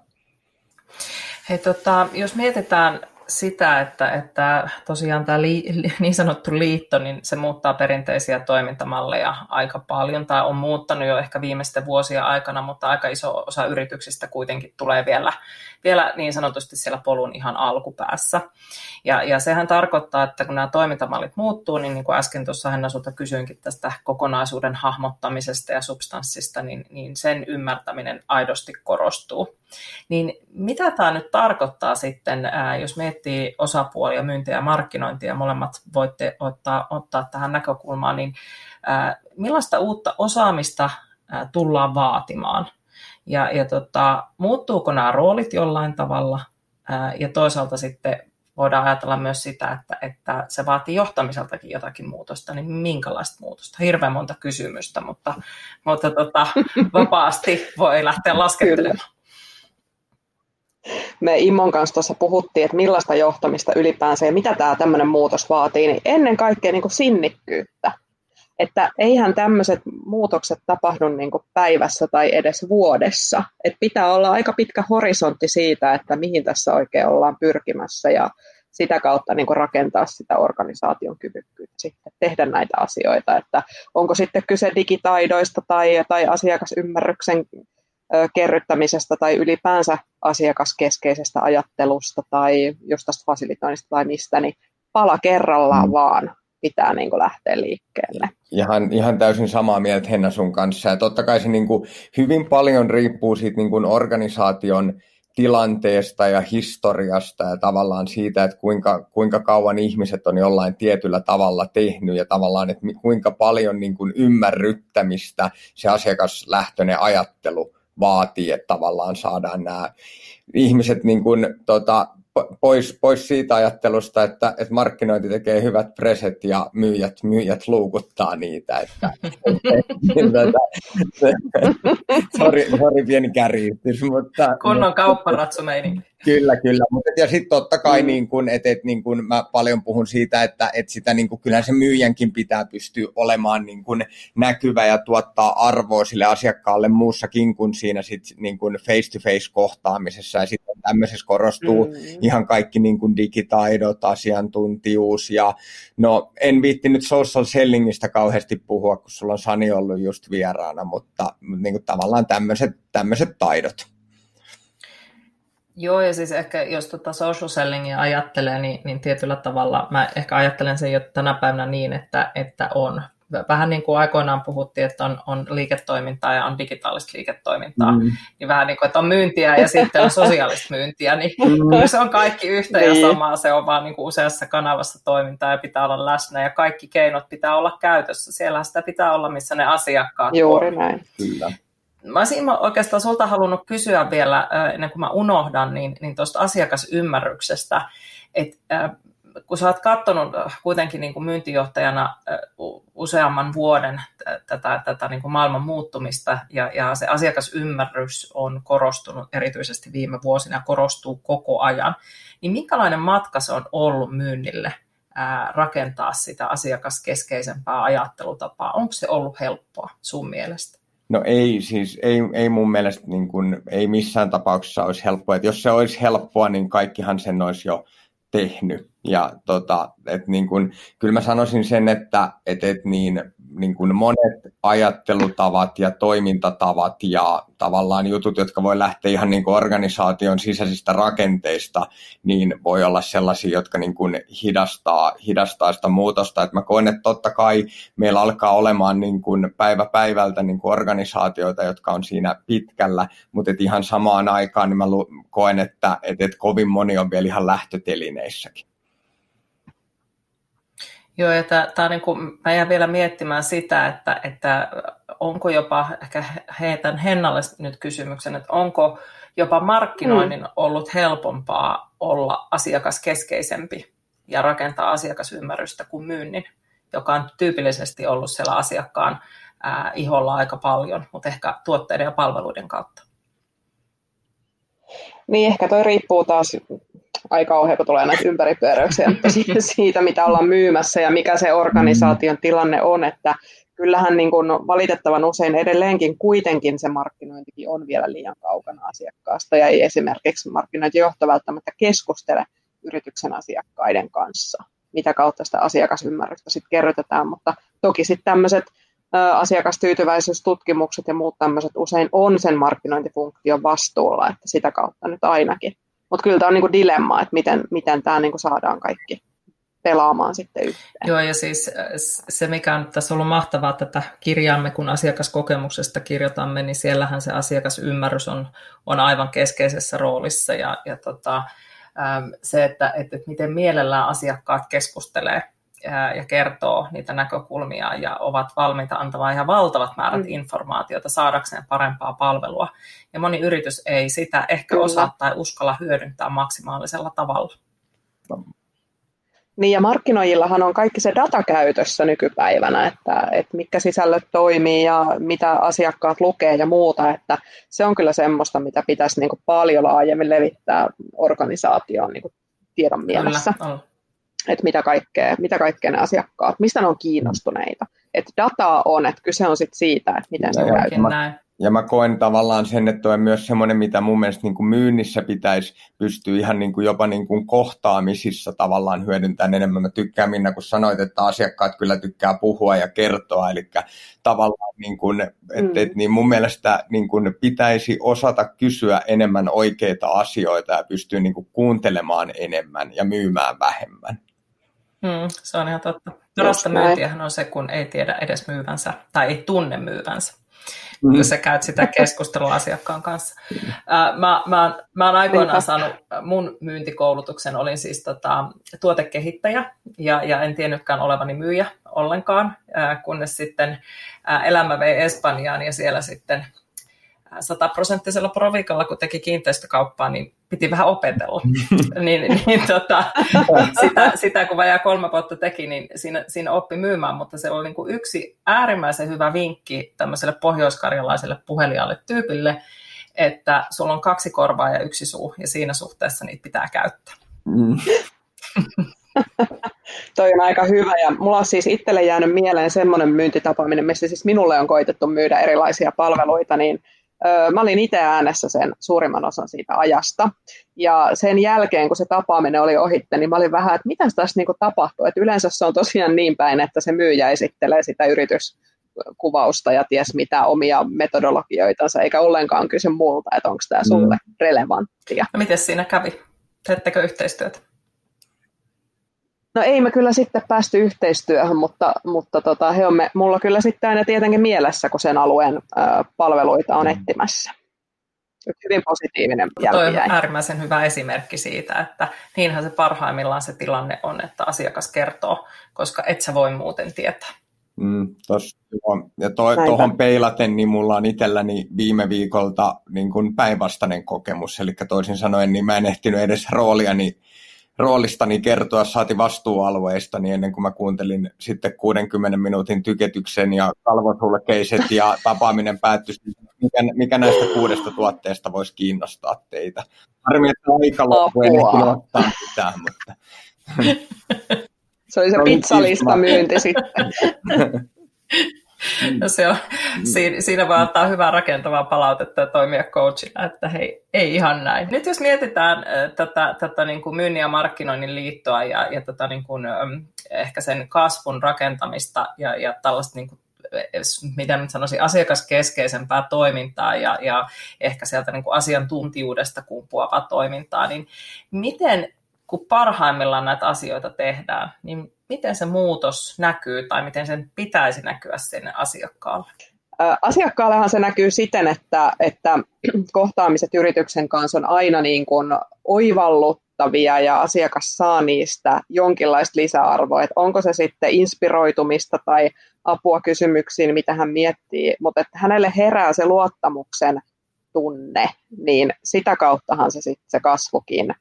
Hei, tota, jos mietitään sitä, että, että tosiaan tämä li, niin sanottu liitto, niin se muuttaa perinteisiä toimintamalleja aika paljon, tai on muuttanut jo ehkä viimeisten vuosien aikana, mutta aika iso osa yrityksistä kuitenkin tulee vielä, vielä niin sanotusti siellä polun ihan alkupäässä. Ja, ja sehän tarkoittaa, että kun nämä toimintamallit muuttuu, niin niin kuin äsken tuossa Henna kysyinkin tästä kokonaisuuden hahmottamisesta ja substanssista, niin, niin sen ymmärtäminen aidosti korostuu. Niin mitä tämä nyt tarkoittaa sitten, jos miettii osapuolia, myyntiä ja markkinointia, molemmat voitte ottaa, ottaa tähän näkökulmaan, niin millaista uutta osaamista tullaan vaatimaan? Ja, ja tota, muuttuuko nämä roolit jollain tavalla? Ja toisaalta sitten voidaan ajatella myös sitä, että, että se vaatii johtamiseltakin jotakin muutosta, niin minkälaista muutosta? Hirveän monta kysymystä, mutta, mutta tota, vapaasti voi lähteä laskettelemaan me Immon kanssa tuossa puhuttiin, että millaista johtamista ylipäänsä ja mitä tämä tämmöinen muutos vaatii, niin ennen kaikkea niin kuin sinnikkyyttä. Että eihän tämmöiset muutokset tapahdu niin kuin päivässä tai edes vuodessa. että pitää olla aika pitkä horisontti siitä, että mihin tässä oikein ollaan pyrkimässä ja sitä kautta niin kuin rakentaa sitä organisaation kyvykkyyttä sitten tehdä näitä asioita. Että onko sitten kyse digitaidoista tai, tai asiakasymmärryksen kerryttämisestä tai ylipäänsä asiakaskeskeisestä ajattelusta tai just tästä fasilitoinnista tai mistä, niin pala kerrallaan mm. vaan pitää niin kuin lähteä liikkeelle. Ihan, ihan täysin samaa mieltä Henna sun kanssa. Ja totta kai se niin kuin hyvin paljon riippuu siitä niin kuin organisaation tilanteesta ja historiasta ja tavallaan siitä, että kuinka, kuinka kauan ihmiset on jollain tietyllä tavalla tehnyt ja tavallaan, että kuinka paljon niin kuin ymmärryttämistä se asiakaslähtöinen ajattelu vaatii, että tavallaan saadaan nämä ihmiset niin kuin, tota, pois, pois siitä ajattelusta, että, että markkinointi tekee hyvät preset ja myyjät, myyjät luukuttaa niitä. Että, sorry, sorry, pieni kärjistys. Mutta, Kunnon kaupparatsumeini. Kyllä, kyllä. Mutta, ja sitten totta kai, mm. niin kun, et, et, niin kun mä paljon puhun siitä, että et sitä, niin kun, kyllähän se myyjänkin pitää pystyä olemaan niin kun, näkyvä ja tuottaa arvoa sille asiakkaalle muussakin kuin siinä sit, niin kun face-to-face kohtaamisessa. Ja sitten tämmöisessä korostuu mm. Ihan kaikki niin kuin digitaidot, asiantuntijuus ja no en viitti nyt social sellingistä kauheasti puhua, kun sulla on Sani ollut just vieraana, mutta niin kuin tavallaan tämmöiset taidot. Joo, ja siis ehkä jos tuota social sellingia ajattelee, niin, niin tietyllä tavalla mä ehkä ajattelen sen jo tänä päivänä niin, että, että on vähän niin kuin aikoinaan puhuttiin, että on, on liiketoimintaa ja on digitaalista liiketoimintaa, mm. niin vähän niin kuin, että on myyntiä ja sitten on sosiaalista myyntiä, niin mm. se on kaikki yhtä niin. ja samaa, se on vaan niin kuin useassa kanavassa toimintaa ja pitää olla läsnä ja kaikki keinot pitää olla käytössä. Siellä sitä pitää olla, missä ne asiakkaat Juuri on. näin. Kyllä. Mä olisin oikeastaan sulta halunnut kysyä vielä, ennen kuin mä unohdan, niin, niin tuosta asiakasymmärryksestä, että kun sä oot katsonut kuitenkin niin kuin myyntijohtajana useamman vuoden tätä, tätä niin kuin maailman muuttumista ja, ja se asiakasymmärrys on korostunut erityisesti viime vuosina, korostuu koko ajan, niin minkälainen matka se on ollut myynnille ää, rakentaa sitä asiakaskeskeisempää ajattelutapaa? Onko se ollut helppoa sun mielestä? No ei, siis ei, ei mun mielestä niin kuin, ei missään tapauksessa olisi helppoa. Et jos se olisi helppoa, niin kaikkihan sen olisi jo tehnyt. Ja tota, et niin kun, kyllä mä sanoisin sen, että et, et niin, niin kun monet ajattelutavat ja toimintatavat ja tavallaan jutut, jotka voi lähteä ihan niin organisaation sisäisistä rakenteista, niin voi olla sellaisia, jotka niin kuin hidastaa, hidastaa sitä muutosta. Et mä koen, että totta kai meillä alkaa olemaan niin kuin päivä päivältä niin kuin organisaatioita, jotka on siinä pitkällä, mutta et ihan samaan aikaan niin mä koen, että et, et kovin moni on vielä ihan lähtötelineissäkin. Joo, ja tämä, tämä niin kuin, mä jään vielä miettimään sitä, että, että onko jopa, ehkä heitän Hennalle nyt kysymyksen, että onko jopa markkinoinnin mm. ollut helpompaa olla asiakaskeskeisempi ja rakentaa asiakasymmärrystä kuin myynnin, joka on tyypillisesti ollut siellä asiakkaan ää, iholla aika paljon, mutta ehkä tuotteiden ja palveluiden kautta. Niin, ehkä toi riippuu taas aika kauhea, kun tulee näitä ympäripyöräyksiä. Siitä, mitä ollaan myymässä ja mikä se organisaation tilanne on, että kyllähän niin kuin valitettavan usein edelleenkin kuitenkin se markkinointikin on vielä liian kaukana asiakkaasta. Ja ei esimerkiksi markkinointijohto välttämättä keskustele yrityksen asiakkaiden kanssa, mitä kautta sitä asiakasymmärrystä sitten kerrotetaan, mutta toki sitten tämmöiset asiakastyytyväisyystutkimukset ja muut tämmöiset usein on sen markkinointifunktion vastuulla, että sitä kautta nyt ainakin mutta kyllä tämä on niinku dilemma, että miten, miten tämä niinku saadaan kaikki pelaamaan sitten yhteen. Joo, ja siis äh, se, mikä on tässä ollut mahtavaa tätä kirjaamme, kun asiakaskokemuksesta kirjoitamme, niin siellähän se asiakasymmärrys on, on aivan keskeisessä roolissa, ja, ja tota, se, että, että miten mielellään asiakkaat keskustelee ja kertoo niitä näkökulmia ja ovat valmiita antamaan ihan valtavat määrät mm. informaatiota saadakseen parempaa palvelua. Ja moni yritys ei sitä ehkä Kyllä. osaa tai uskalla hyödyntää maksimaalisella tavalla. Niin ja markkinoijillahan on kaikki se data käytössä nykypäivänä, että, että mitkä sisällöt toimii ja mitä asiakkaat lukee ja muuta, että se on kyllä semmoista, mitä pitäisi niin kuin paljon laajemmin levittää organisaation niin kuin tiedon mielessä. Kyllä, on että mitä kaikkea, mitä kaikkea ne asiakkaat, mistä ne on kiinnostuneita. Että dataa on, että kyse on sit siitä, että miten se käytetään. Ja mä koen tavallaan sen, että on myös semmoinen, mitä mun mielestä niin kuin myynnissä pitäisi pystyä ihan niin kuin jopa niin kuin kohtaamisissa tavallaan hyödyntämään enemmän. Mä tykkään Minna, kun sanoit, että asiakkaat kyllä tykkää puhua ja kertoa, eli tavallaan niin kuin, että, mm. niin mun mielestä niin kuin pitäisi osata kysyä enemmän oikeita asioita ja pystyä niin kuin kuuntelemaan enemmän ja myymään vähemmän. Mm, se on ihan totta. Parasta myyntiähän on se, kun ei tiedä edes myyvänsä tai ei tunne myyvänsä. Mm. Jos sä käyt sitä keskustelua asiakkaan kanssa. Mm. mä, mä, mä oon aikoinaan saanut mun myyntikoulutuksen, olin siis tota, tuotekehittäjä ja, ja en tiennytkään olevani myyjä ollenkaan, kunnes sitten elämä vei Espanjaan ja siellä sitten sataprosenttisella provikalla, kun teki kiinteistökauppaa, niin piti vähän opetella. niin, niin tota, sitä, sitä, kun vajaa kolme vuotta teki, niin siinä, siinä oppi myymään, mutta se oli niin kuin yksi äärimmäisen hyvä vinkki tämmöiselle pohjoiskarjalaiselle puhelijalle tyypille, että sulla on kaksi korvaa ja yksi suu, ja siinä suhteessa niitä pitää käyttää. Mm. Toi on aika hyvä ja mulla on siis itselle jäänyt mieleen semmoinen myyntitapaaminen, missä siis minulle on koitettu myydä erilaisia palveluita, niin mä olin itse äänessä sen suurimman osan siitä ajasta. Ja sen jälkeen, kun se tapaaminen oli ohitte, niin mä olin vähän, että mitä tässä niinku tapahtuu. Että yleensä se on tosiaan niin päin, että se myyjä esittelee sitä yrityskuvausta ja ties mitä omia metodologioitansa, eikä ollenkaan kysy multa, että onko tämä sulle mm. relevanttia. No miten siinä kävi? Teettekö yhteistyötä? No ei me kyllä sitten päästy yhteistyöhön, mutta, mutta tota, he on me, mulla kyllä sitten aina tietenkin mielessä, kun sen alueen ö, palveluita on mm. etsimässä. Hyvin positiivinen jälki Toi on äärimmäisen hyvä esimerkki siitä, että niinhän se parhaimmillaan se tilanne on, että asiakas kertoo, koska et sä voi muuten tietää. Mm, tos, ja tuohon peilaten, niin mulla on itselläni viime viikolta niin kuin päinvastainen kokemus, eli toisin sanoen, niin mä en ehtinyt edes rooliani roolistani kertoa, saati vastuualueistani ennen kuin mä kuuntelin sitten 60 minuutin tyketyksen ja kalvosulkeiset ja tapaaminen päättyi, mikä, mikä näistä kuudesta tuotteesta voisi kiinnostaa teitä. Harmi, että aika loppu en ottaa mitään, mutta... Se oli se pizzalista myynti sitten. No se on, mm. siinä, siinä voi antaa hyvää rakentavaa palautetta ja toimia coachina, että hei, ei ihan näin. Nyt jos mietitään tätä, tätä niin kuin myynnin ja markkinoinnin liittoa ja, ja tätä niin kuin, ehkä sen kasvun rakentamista ja, ja tällaista niin kuin mitä nyt sanoisin, asiakaskeskeisempää toimintaa ja, ja ehkä sieltä niin kuin asiantuntijuudesta kumpuavaa toimintaa, niin miten kun parhaimmillaan näitä asioita tehdään, niin miten se muutos näkyy tai miten sen pitäisi näkyä sinne asiakkaalle? Asiakkaallehan se näkyy siten, että, että kohtaamiset yrityksen kanssa on aina niin kuin oivalluttavia ja asiakas saa niistä jonkinlaista lisäarvoa. Että onko se sitten inspiroitumista tai apua kysymyksiin, mitä hän miettii, mutta että hänelle herää se luottamuksen tunne, niin sitä kauttahan se sitten se kasvukin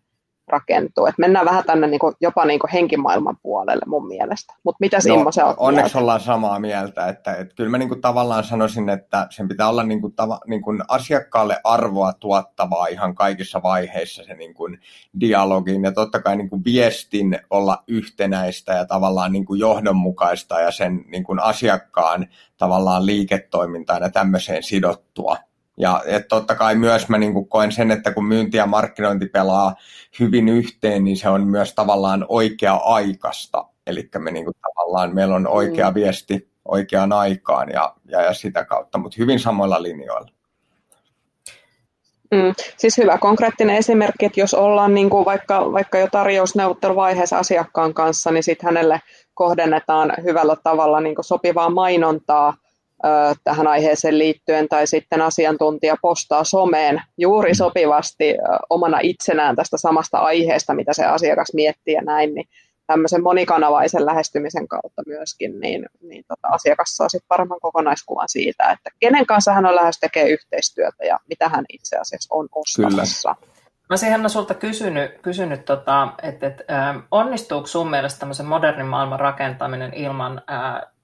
rakentuu. Et mennään vähän tänne niinku, jopa niinku henkimaailman puolelle mun mielestä. Mutta mitä no, Immo, sä Onneksi mieltä? ollaan samaa mieltä. Että, et kyllä mä niinku tavallaan sanoisin, että sen pitää olla niinku, tava, niinku asiakkaalle arvoa tuottavaa ihan kaikissa vaiheissa se niinku dialogin. Ja totta kai niinku viestin olla yhtenäistä ja tavallaan niinku johdonmukaista ja sen niinku asiakkaan tavallaan liiketoimintaan ja tämmöiseen sidottua. Ja et totta kai myös mä niin koen sen, että kun myynti ja markkinointi pelaa hyvin yhteen, niin se on myös tavallaan oikea-aikaista. Eli me niin kuin tavallaan, meillä on oikea mm. viesti oikeaan aikaan ja, ja, ja sitä kautta, mutta hyvin samoilla linjoilla. Mm, siis hyvä konkreettinen esimerkki, että jos ollaan niin kuin vaikka, vaikka jo tarjousneuvotteluvaiheessa asiakkaan kanssa, niin sitten hänelle kohdennetaan hyvällä tavalla niin kuin sopivaa mainontaa – tähän aiheeseen liittyen, tai sitten asiantuntija postaa someen juuri sopivasti omana itsenään tästä samasta aiheesta, mitä se asiakas miettii ja näin, niin tämmöisen monikanavaisen lähestymisen kautta myöskin, niin, niin tota, asiakas saa sitten paremman kokonaiskuvan siitä, että kenen kanssa hän on lähes tekee yhteistyötä ja mitä hän itse asiassa on ostamassa. Kyllä. Mä olisin Hanna sulta kysynyt, kysynyt tota, että, että onnistuuko sun mielestä tämmöisen modernin maailman rakentaminen ilman ää,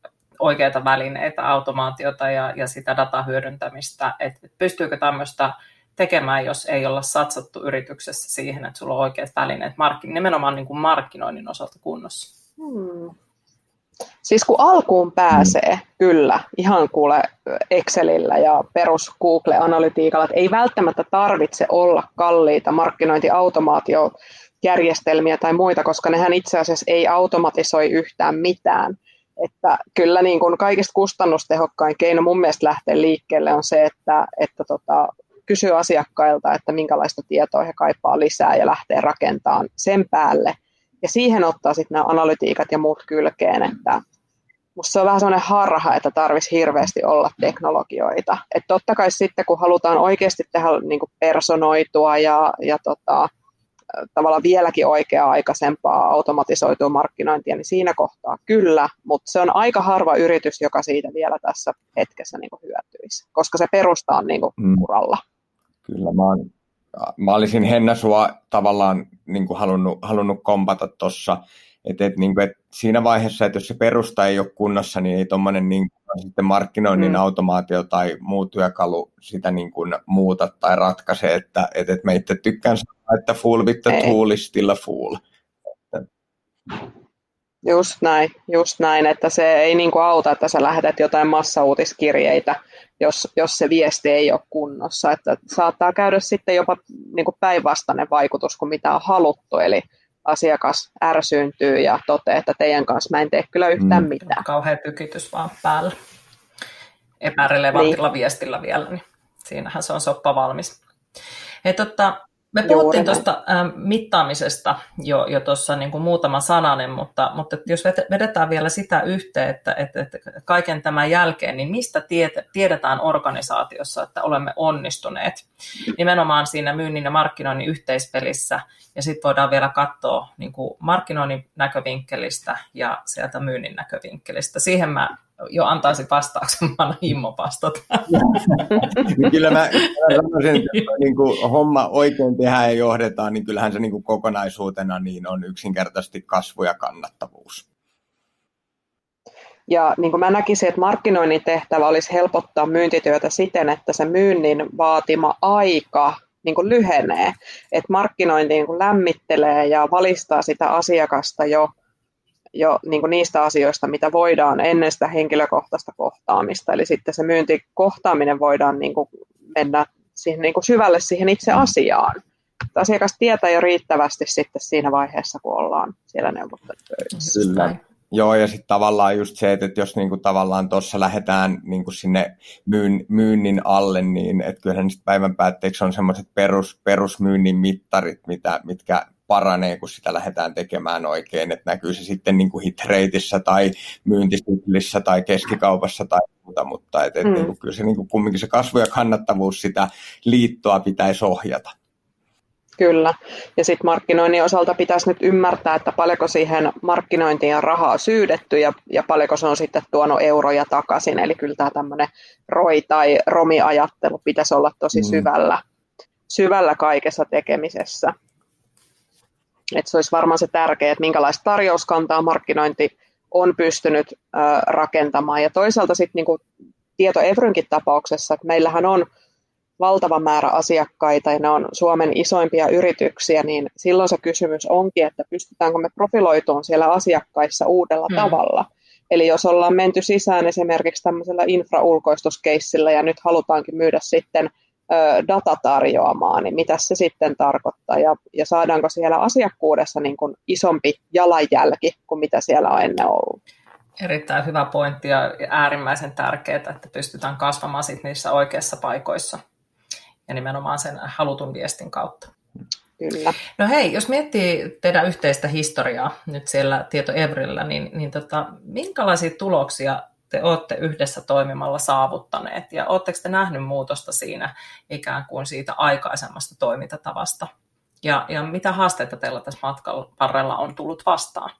oikeita välineitä, automaatiota ja, ja sitä datahyödyntämistä, että pystyykö tämmöistä tekemään, jos ei olla satsattu yrityksessä siihen, että sulla on oikeat välineet markkin, nimenomaan niin kuin markkinoinnin osalta kunnossa? Hmm. Siis kun alkuun pääsee, kyllä, ihan kuule Excelillä ja perus Google-analytiikalla, että ei välttämättä tarvitse olla kalliita markkinointiautomaatiojärjestelmiä tai muita, koska nehän itse asiassa ei automatisoi yhtään mitään. Että kyllä niin kuin kaikista kustannustehokkain keino mun mielestä lähteä liikkeelle on se, että, että tota, kysyy asiakkailta, että minkälaista tietoa he kaipaa lisää ja lähtee rakentamaan sen päälle. Ja siihen ottaa sitten nämä analytiikat ja muut kylkeen, että musta se on vähän sellainen harha, että tarvitsisi hirveästi olla teknologioita. Että totta kai sitten, kun halutaan oikeasti tehdä niin kuin personoitua ja, ja tota, tavallaan vieläkin oikea-aikaisempaa automatisoitua markkinointia, niin siinä kohtaa kyllä, mutta se on aika harva yritys, joka siitä vielä tässä hetkessä niin kuin hyötyisi, koska se perusta on niin kuin mm. kuralla. Kyllä, mä, oon, mä olisin Henna sua tavallaan niin kuin halunnut, halunnut kompata tuossa, että et, niin et siinä vaiheessa, että jos se perusta ei ole kunnossa, niin ei tuommoinen niin sitten markkinoinnin mm. automaatio tai muu työkalu sitä niin kuin muuta tai ratkaise, että, että, että mä itse tykkään sanoa, että fool with the tool is still a fool. Just näin, just näin, että se ei niin kuin auta, että sä lähetät jotain massauutiskirjeitä, jos, jos se viesti ei ole kunnossa. Että saattaa käydä sitten jopa niin kuin päinvastainen vaikutus kuin mitä on haluttu, eli asiakas ärsyyntyy ja toteaa, että teidän kanssa mä en tee kyllä yhtään mm. mitään. Kauhea tykitys vaan päällä. Epärelevantilla niin. viestillä vielä, niin siinähän se on soppa valmis. Hei, totta, me puhuttiin tuosta mittaamisesta jo, jo tuossa niin kuin muutama sananen, mutta, mutta jos vedetään vielä sitä yhteen, että, että, että kaiken tämän jälkeen, niin mistä tiedetään organisaatiossa, että olemme onnistuneet? Nimenomaan siinä myynnin ja markkinoinnin yhteispelissä, ja sitten voidaan vielä katsoa niin kuin markkinoinnin näkövinkkelistä ja sieltä myynnin näkövinkkelistä. Siihen mä jo antaisin vastauksen, mä annan Immo vastata. Niin kyllä mä, mä sanoisin, että niin kuin homma oikein tehdään ja johdetaan, niin kyllähän se niin kuin kokonaisuutena niin on yksinkertaisesti kasvu ja kannattavuus. Ja niin kuin mä näkisin, että markkinoinnin tehtävä olisi helpottaa myyntityötä siten, että se myynnin vaatima aika niin kuin lyhenee. Että markkinointi niin kuin lämmittelee ja valistaa sitä asiakasta jo jo niin kuin niistä asioista, mitä voidaan ennen sitä henkilökohtaista kohtaamista. Eli sitten se myyntikohtaaminen voidaan niin kuin mennä siihen niin kuin syvälle siihen itse asiaan. Asiakas tietää jo riittävästi sitten siinä vaiheessa, kun ollaan siellä neuvottelupöydässä. Kyllä. Joo, ja sitten tavallaan just se, että jos niinku tavallaan tuossa lähdetään niinku sinne myyn, myynnin alle, niin että kyllähän päivän päätteeksi on semmoiset perus, perusmyynnin mittarit, mitä, mitkä paranee, kun sitä lähdetään tekemään oikein, että näkyy se sitten niin kuin hitreitissä tai myyntisyklissä tai keskikaupassa tai muuta, mutta et, et, mm. niin kuin, kyllä se niin kuin, kumminkin se kasvu ja kannattavuus sitä liittoa pitäisi ohjata. Kyllä. Ja sitten markkinoinnin osalta pitäisi nyt ymmärtää, että paljonko siihen markkinointiin on rahaa syydetty ja, ja paljonko se on sitten tuonut euroja takaisin. Eli kyllä tämä tämmöinen roi- tai romi-ajattelu pitäisi olla tosi mm. syvällä, syvällä kaikessa tekemisessä. Et se olisi varmaan se tärkeä, että minkälaista tarjouskantaa markkinointi on pystynyt rakentamaan. Ja toisaalta sitten niin tieto Evrynkin tapauksessa, että meillähän on valtava määrä asiakkaita ja ne on Suomen isoimpia yrityksiä, niin silloin se kysymys onkin, että pystytäänkö me profiloitumaan siellä asiakkaissa uudella hmm. tavalla. Eli jos ollaan menty sisään esimerkiksi tämmöisellä infraulkoistuskeissillä ja nyt halutaankin myydä sitten data tarjoamaan, niin mitä se sitten tarkoittaa ja, ja saadaanko siellä asiakkuudessa niin kuin isompi jalanjälki kuin mitä siellä on ennen ollut. Erittäin hyvä pointti ja äärimmäisen tärkeää, että pystytään kasvamaan sit niissä oikeissa paikoissa ja nimenomaan sen halutun viestin kautta. Kyllä. No hei, jos miettii teidän yhteistä historiaa nyt siellä Tieto Evrillä, niin, niin tota, minkälaisia tuloksia te olette yhdessä toimimalla saavuttaneet ja oletteko te nähnyt muutosta siinä ikään kuin siitä aikaisemmasta toimintatavasta ja, ja mitä haasteita teillä tässä matkan varrella on tullut vastaan?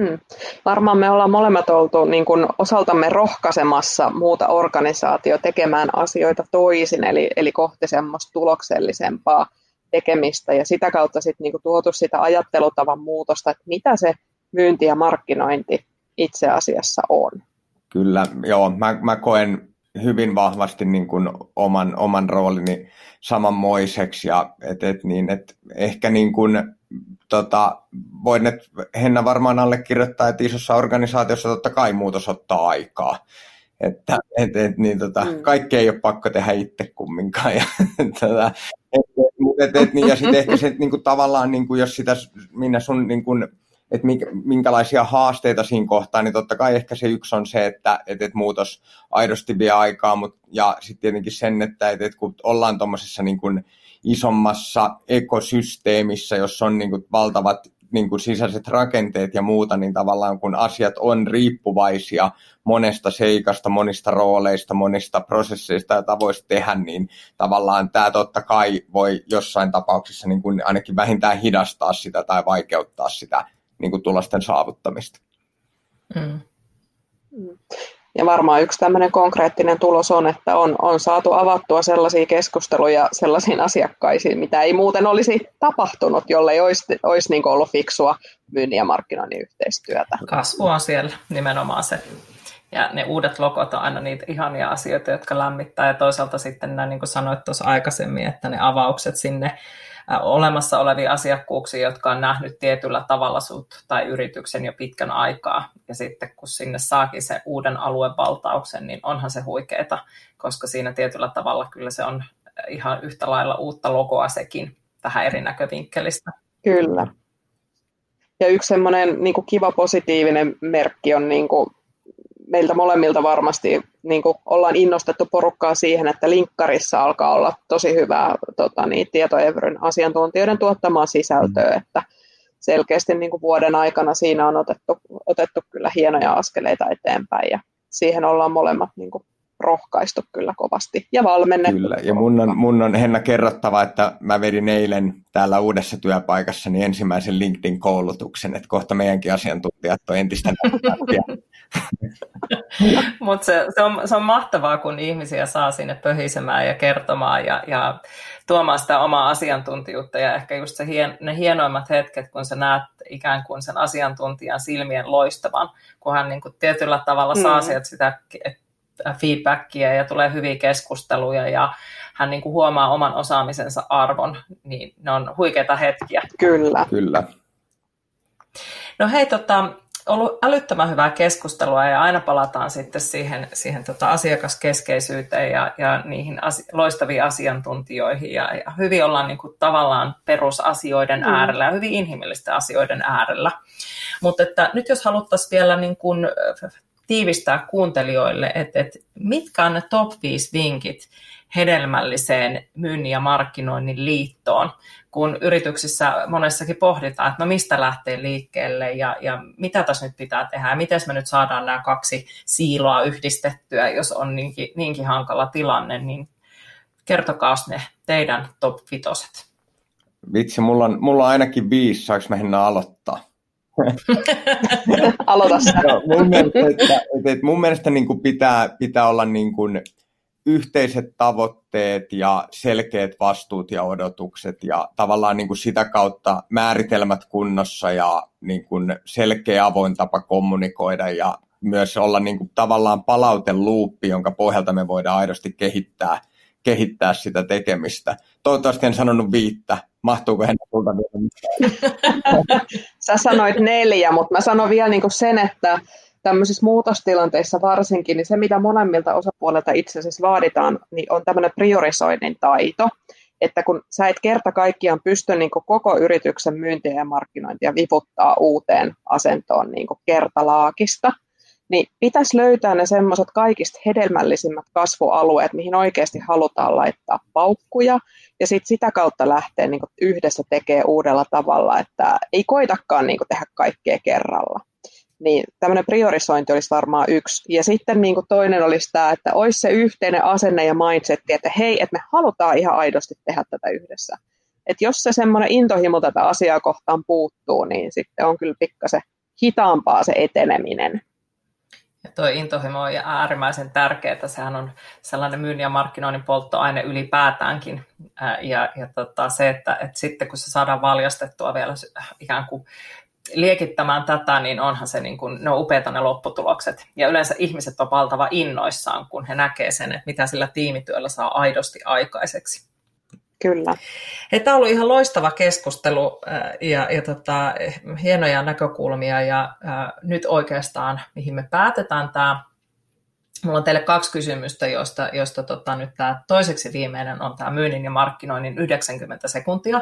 Hmm. Varmaan me ollaan molemmat oltu niin kuin osaltamme rohkaisemassa muuta organisaatio tekemään asioita toisin, eli, eli kohti semmoista tuloksellisempaa tekemistä ja sitä kautta sitten niin kuin tuotu sitä ajattelutavan muutosta, että mitä se myynti ja markkinointi itse asiassa on. Kyllä, joo. Mä, mä koen hyvin vahvasti niin kuin oman, oman roolini samanmoiseksi ja et, et niin, et ehkä niin kuin, tota, voin, että Henna varmaan allekirjoittaa, että isossa organisaatiossa totta kai muutos ottaa aikaa. Että et, et, niin, tota, mm. kaikki ei ole pakko tehdä itse kumminkaan. Ja, tota, et, et, et, niin, ja sitten ehkä se, niin kuin, tavallaan, niin kuin, jos sitä, minä sun niin kuin, että minkälaisia haasteita siinä kohtaa, niin totta kai ehkä se yksi on se, että, että, että muutos aidosti vie aikaa, mutta, ja sitten tietenkin sen, että, että, että kun ollaan tuommoisessa niin isommassa ekosysteemissä, jossa on niin kuin valtavat niin kuin sisäiset rakenteet ja muuta, niin tavallaan kun asiat on riippuvaisia monesta seikasta, monista rooleista, monista prosesseista ja tavoista tehdä, niin tavallaan tämä totta kai voi jossain tapauksessa niin kuin ainakin vähintään hidastaa sitä tai vaikeuttaa sitä niin kuin tulosten saavuttamista. Mm. Ja varmaan yksi tämmöinen konkreettinen tulos on, että on, on saatu avattua sellaisia keskusteluja sellaisiin asiakkaisiin, mitä ei muuten olisi tapahtunut, jollei olisi, olisi niin ollut fiksua myynnin ja markkinoinnin yhteistyötä. Kasvu on siellä nimenomaan se. Ja ne uudet logot on aina niitä ihania asioita, jotka lämmittää. Ja toisaalta sitten, näin, niin kuin sanoit tuossa aikaisemmin, että ne avaukset sinne olemassa olevia asiakkuuksia, jotka on nähnyt tietyllä tavalla sut tai yrityksen jo pitkän aikaa. Ja sitten kun sinne saakin se uuden aluevaltauksen, niin onhan se huikeeta, koska siinä tietyllä tavalla kyllä se on ihan yhtä lailla uutta logoa sekin tähän eri näkövinkkelistä. Kyllä. Ja yksi semmoinen niin kiva positiivinen merkki on niin kuin, meiltä molemmilta varmasti niin kuin, ollaan innostettu porukkaa siihen, että linkkarissa alkaa olla tosi hyvää tota, niin, tietoevryn asiantuntijoiden tuottamaa sisältöä, mm. että selkeästi niin kuin vuoden aikana siinä on otettu, otettu kyllä hienoja askeleita eteenpäin ja siihen ollaan molemmat niin kuin, rohkaistu kyllä kovasti ja valmennettu. Kyllä, ja mun on, mun on Henna kerrottava, että mä vedin eilen täällä uudessa työpaikassa niin ensimmäisen LinkedIn-koulutuksen, että kohta meidänkin asiantuntijat on entistä Mutta se, se, on, se on mahtavaa, kun ihmisiä saa sinne pöhisemään ja kertomaan ja, ja tuomaan sitä omaa asiantuntijuutta ja ehkä just se hien, ne hienoimmat hetket, kun sä näet ikään kuin sen asiantuntijan silmien loistavan, kun hän niin kuin tietyllä tavalla saa mm. sieltä sitä feedbackia ja tulee hyviä keskusteluja ja hän niin kuin huomaa oman osaamisensa arvon, niin ne on huikeita hetkiä. Kyllä. Kyllä. No hei, tota, ollut älyttömän hyvää keskustelua ja aina palataan sitten siihen, siihen tota asiakaskeskeisyyteen ja, ja niihin asi- loistaviin asiantuntijoihin ja, ja hyvin ollaan niin kuin tavallaan perusasioiden mm. äärellä ja hyvin inhimillisten asioiden äärellä. Mutta että nyt jos haluttaisiin vielä niin kuin tiivistää kuuntelijoille, että, että mitkä on ne top 5 vinkit hedelmälliseen myynnin ja markkinoinnin liittoon, kun yrityksissä monessakin pohditaan, että no mistä lähtee liikkeelle ja, ja mitä tässä nyt pitää tehdä ja miten me nyt saadaan nämä kaksi siiloa yhdistettyä, jos on niinkin, niinkin hankala tilanne, niin kertokaa ne teidän top vitoset. Vitsi, mulla on, mulla on ainakin viisi, saanko mä aloittaa? Aloita sä. No, mun mielestä, että, että, mun mielestä niin kuin pitää, pitää olla niin kuin yhteiset tavoitteet ja selkeät vastuut ja odotukset ja tavallaan niin kuin sitä kautta määritelmät kunnossa ja niin kuin selkeä avoin tapa kommunikoida ja myös olla niin kuin tavallaan palauteluuppi, jonka pohjalta me voidaan aidosti kehittää, kehittää sitä tekemistä. Toivottavasti en sanonut viittä, Mahtuuko hän sulta vielä? Sä sanoit neljä, mutta mä sanon vielä niin sen, että tämmöisissä muutostilanteissa varsinkin, niin se mitä molemmilta osapuolelta itse asiassa vaaditaan, niin on tämmöinen priorisoinnin taito. Että kun sä et kerta kaikkiaan pysty niin koko yrityksen myyntiä ja markkinointia viputtaa uuteen asentoon niin kertalaakista, niin pitäisi löytää ne semmoiset kaikista hedelmällisimmät kasvualueet, mihin oikeasti halutaan laittaa paukkuja, ja sitten sitä kautta lähteä niin yhdessä tekee uudella tavalla, että ei koitakaan niin tehdä kaikkea kerralla. Niin tämmöinen priorisointi olisi varmaan yksi. Ja sitten niin toinen olisi tämä, että olisi se yhteinen asenne ja mindset, että hei, että me halutaan ihan aidosti tehdä tätä yhdessä. Että jos se semmoinen intohimo tätä asiaa kohtaan puuttuu, niin sitten on kyllä pikkasen hitaampaa se eteneminen. Tuo intohimo on äärimmäisen tärkeää. Sehän on sellainen myynnin ja markkinoinnin polttoaine ylipäätäänkin. Ja, ja tota, se, että, että sitten kun se saadaan valjastettua vielä ikään kuin liekittämään tätä, niin onhan se, niin kuin, ne on upeita ne lopputulokset. Ja yleensä ihmiset on valtava innoissaan, kun he näkee sen, että mitä sillä tiimityöllä saa aidosti aikaiseksi. Kyllä. Hei, tämä on ollut ihan loistava keskustelu ja, ja tota, hienoja näkökulmia ja ää, nyt oikeastaan, mihin me päätetään tämä, Mulla on teille kaksi kysymystä, joista, joista tota, nyt tämä toiseksi viimeinen on tämä myynnin ja markkinoinnin 90 sekuntia.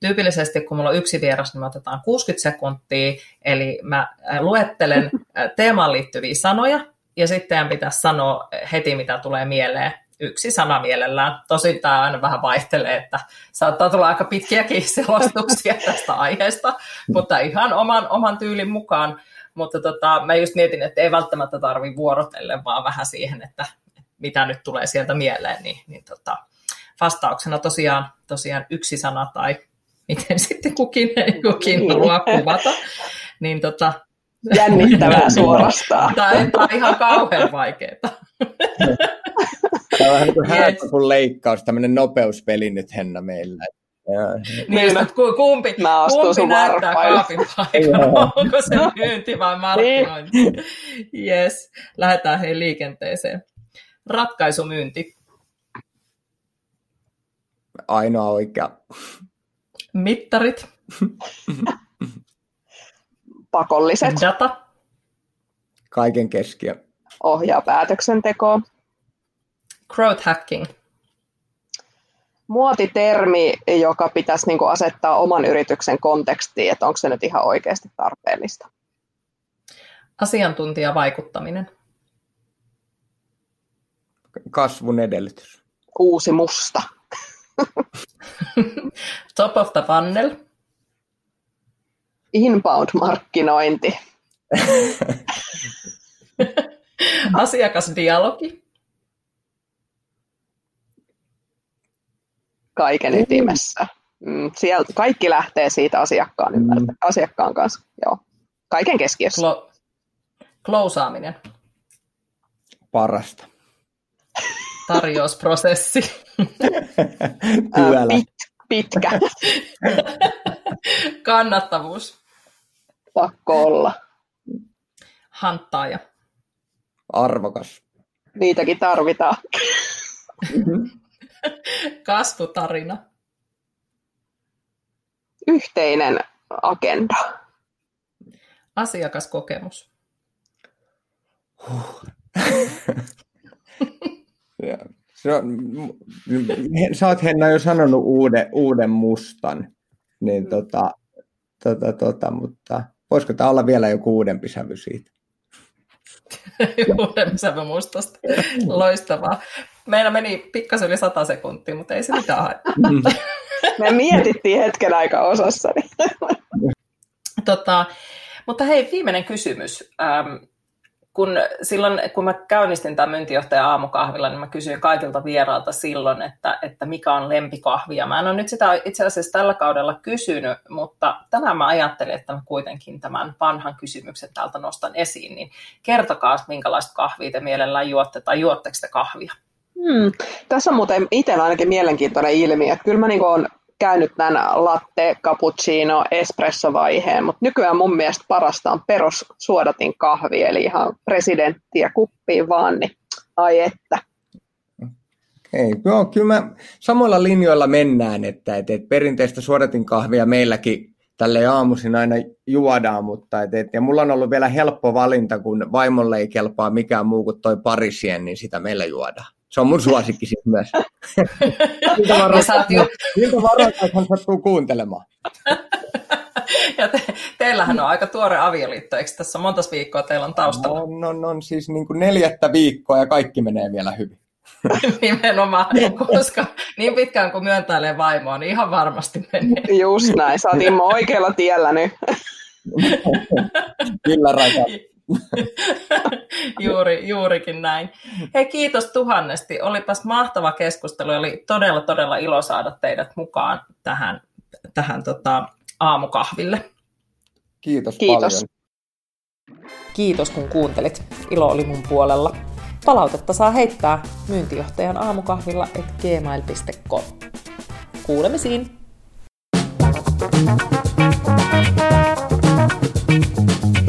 Tyypillisesti, kun mulla on yksi vieras, niin me otetaan 60 sekuntia, eli mä luettelen teemaan liittyviä sanoja, ja sitten pitäisi sanoa heti, mitä tulee mieleen yksi sana mielellään. Tosin tämä aina vähän vaihtelee, että saattaa tulla aika pitkiäkin selostuksia tästä aiheesta, mutta ihan oman, oman tyylin mukaan. Mutta tota, mä just mietin, että ei välttämättä tarvi vuorotelle, vaan vähän siihen, että mitä nyt tulee sieltä mieleen, niin, niin tota, vastauksena tosiaan, tosiaan yksi sana tai miten sitten kukin, kukin niin. haluaa kuvata. Niin tota, Jännittävää suorastaan. Tämä on ihan kauhean vaikeaa. Tämä on vähän niin kuin leikkaus, tämmöinen nopeuspeli nyt Henna meillä. Niin, että kumpi, Mä kumpi näyttää kaapin paikalla, onko se myynti vai markkinointi. Yes, lähdetään hei liikenteeseen. Ratkaisumyynti. Ainoa oikea. Mittarit. Pakolliset. Data. Kaiken keskiö. Ohjaa päätöksentekoa. Growth hacking. Muotitermi, joka pitäisi niin kuin asettaa oman yrityksen kontekstiin, että onko se nyt ihan oikeasti tarpeellista. Asiantuntijavaikuttaminen. Kasvun edellytys. Uusi musta. Top of the funnel. Inbound-markkinointi. Asiakasdialogi. Kaiken ytimessä. Mm, sieltä, kaikki lähtee siitä asiakkaan, ymmärtä, mm. asiakkaan kanssa. Joo. Kaiken keskiössä. Klo- Klousaaminen. Parasta. Tarjousprosessi. Pit, pitkä. Kannattavuus. Pakko olla. Hanttaaja. Arvokas. Niitäkin tarvitaan. Kasvutarina. Yhteinen agenda. Asiakaskokemus. Huh. On, sä oot Henna jo sanonut uuden, uuden mustan, niin mm. tota, tota, tota, mutta voisiko tämä olla vielä joku uudempi sävy siitä? uudempi sävy mustasta. Loistavaa. Meillä meni pikkasen yli sata sekuntia, mutta ei se mitään Me mietittiin hetken aika osassa. tota, mutta hei, viimeinen kysymys. Ähm, kun silloin, kun mä käynnistin tämän myyntijohtajan aamukahvilla, niin mä kysyin kaikilta vieraalta silloin, että, että mikä on lempikahvi. Ja mä en ole nyt sitä itse asiassa tällä kaudella kysynyt, mutta tänään mä ajattelin, että mä kuitenkin tämän vanhan kysymyksen täältä nostan esiin. Niin kertokaa, minkälaista kahvia te mielellään juotte tai juotteko te kahvia? Hmm. Tässä on muuten itsellä ainakin mielenkiintoinen ilmiö. Kyllä mä niin olen käynyt tämän latte, cappuccino, espresso-vaiheen, mutta nykyään mun mielestä parasta on peros suodatin kahvi, eli ihan presidenttiä kuppiin vaan, niin ai että. Ei, joo, kyllä mä samoilla linjoilla mennään, että, että, että perinteistä suodatin kahvia meilläkin tälle aamuisin aina juodaan, mutta et, et, ja mulla on ollut vielä helppo valinta, kun vaimolle ei kelpaa mikään muu kuin toi parisien, niin sitä meillä juodaan. Se on mun suosikki siis myös. Miltä varoittaa, että hän sattuu kuuntelemaan. ja te, teillähän on aika tuore avioliitto, eikö tässä monta viikkoa teillä on taustalla? On, on, on siis niin kuin neljättä viikkoa ja kaikki menee vielä hyvin. Nimenomaan, koska niin pitkään kuin myöntäilee vaimoa, niin ihan varmasti menee. Just näin, sä oot oikealla tiellä nyt. Kyllä, rakas. Juuri, juurikin näin. Hei, kiitos tuhannesti. Olipas mahtava keskustelu. Oli todella, todella ilo saada teidät mukaan tähän, tähän tota, aamukahville. Kiitos, kiitos paljon. Kiitos kun kuuntelit. Ilo oli mun puolella. Palautetta saa heittää myyntijohtajan aamukahvilla et gmail.com. Kuulemisiin! Thank you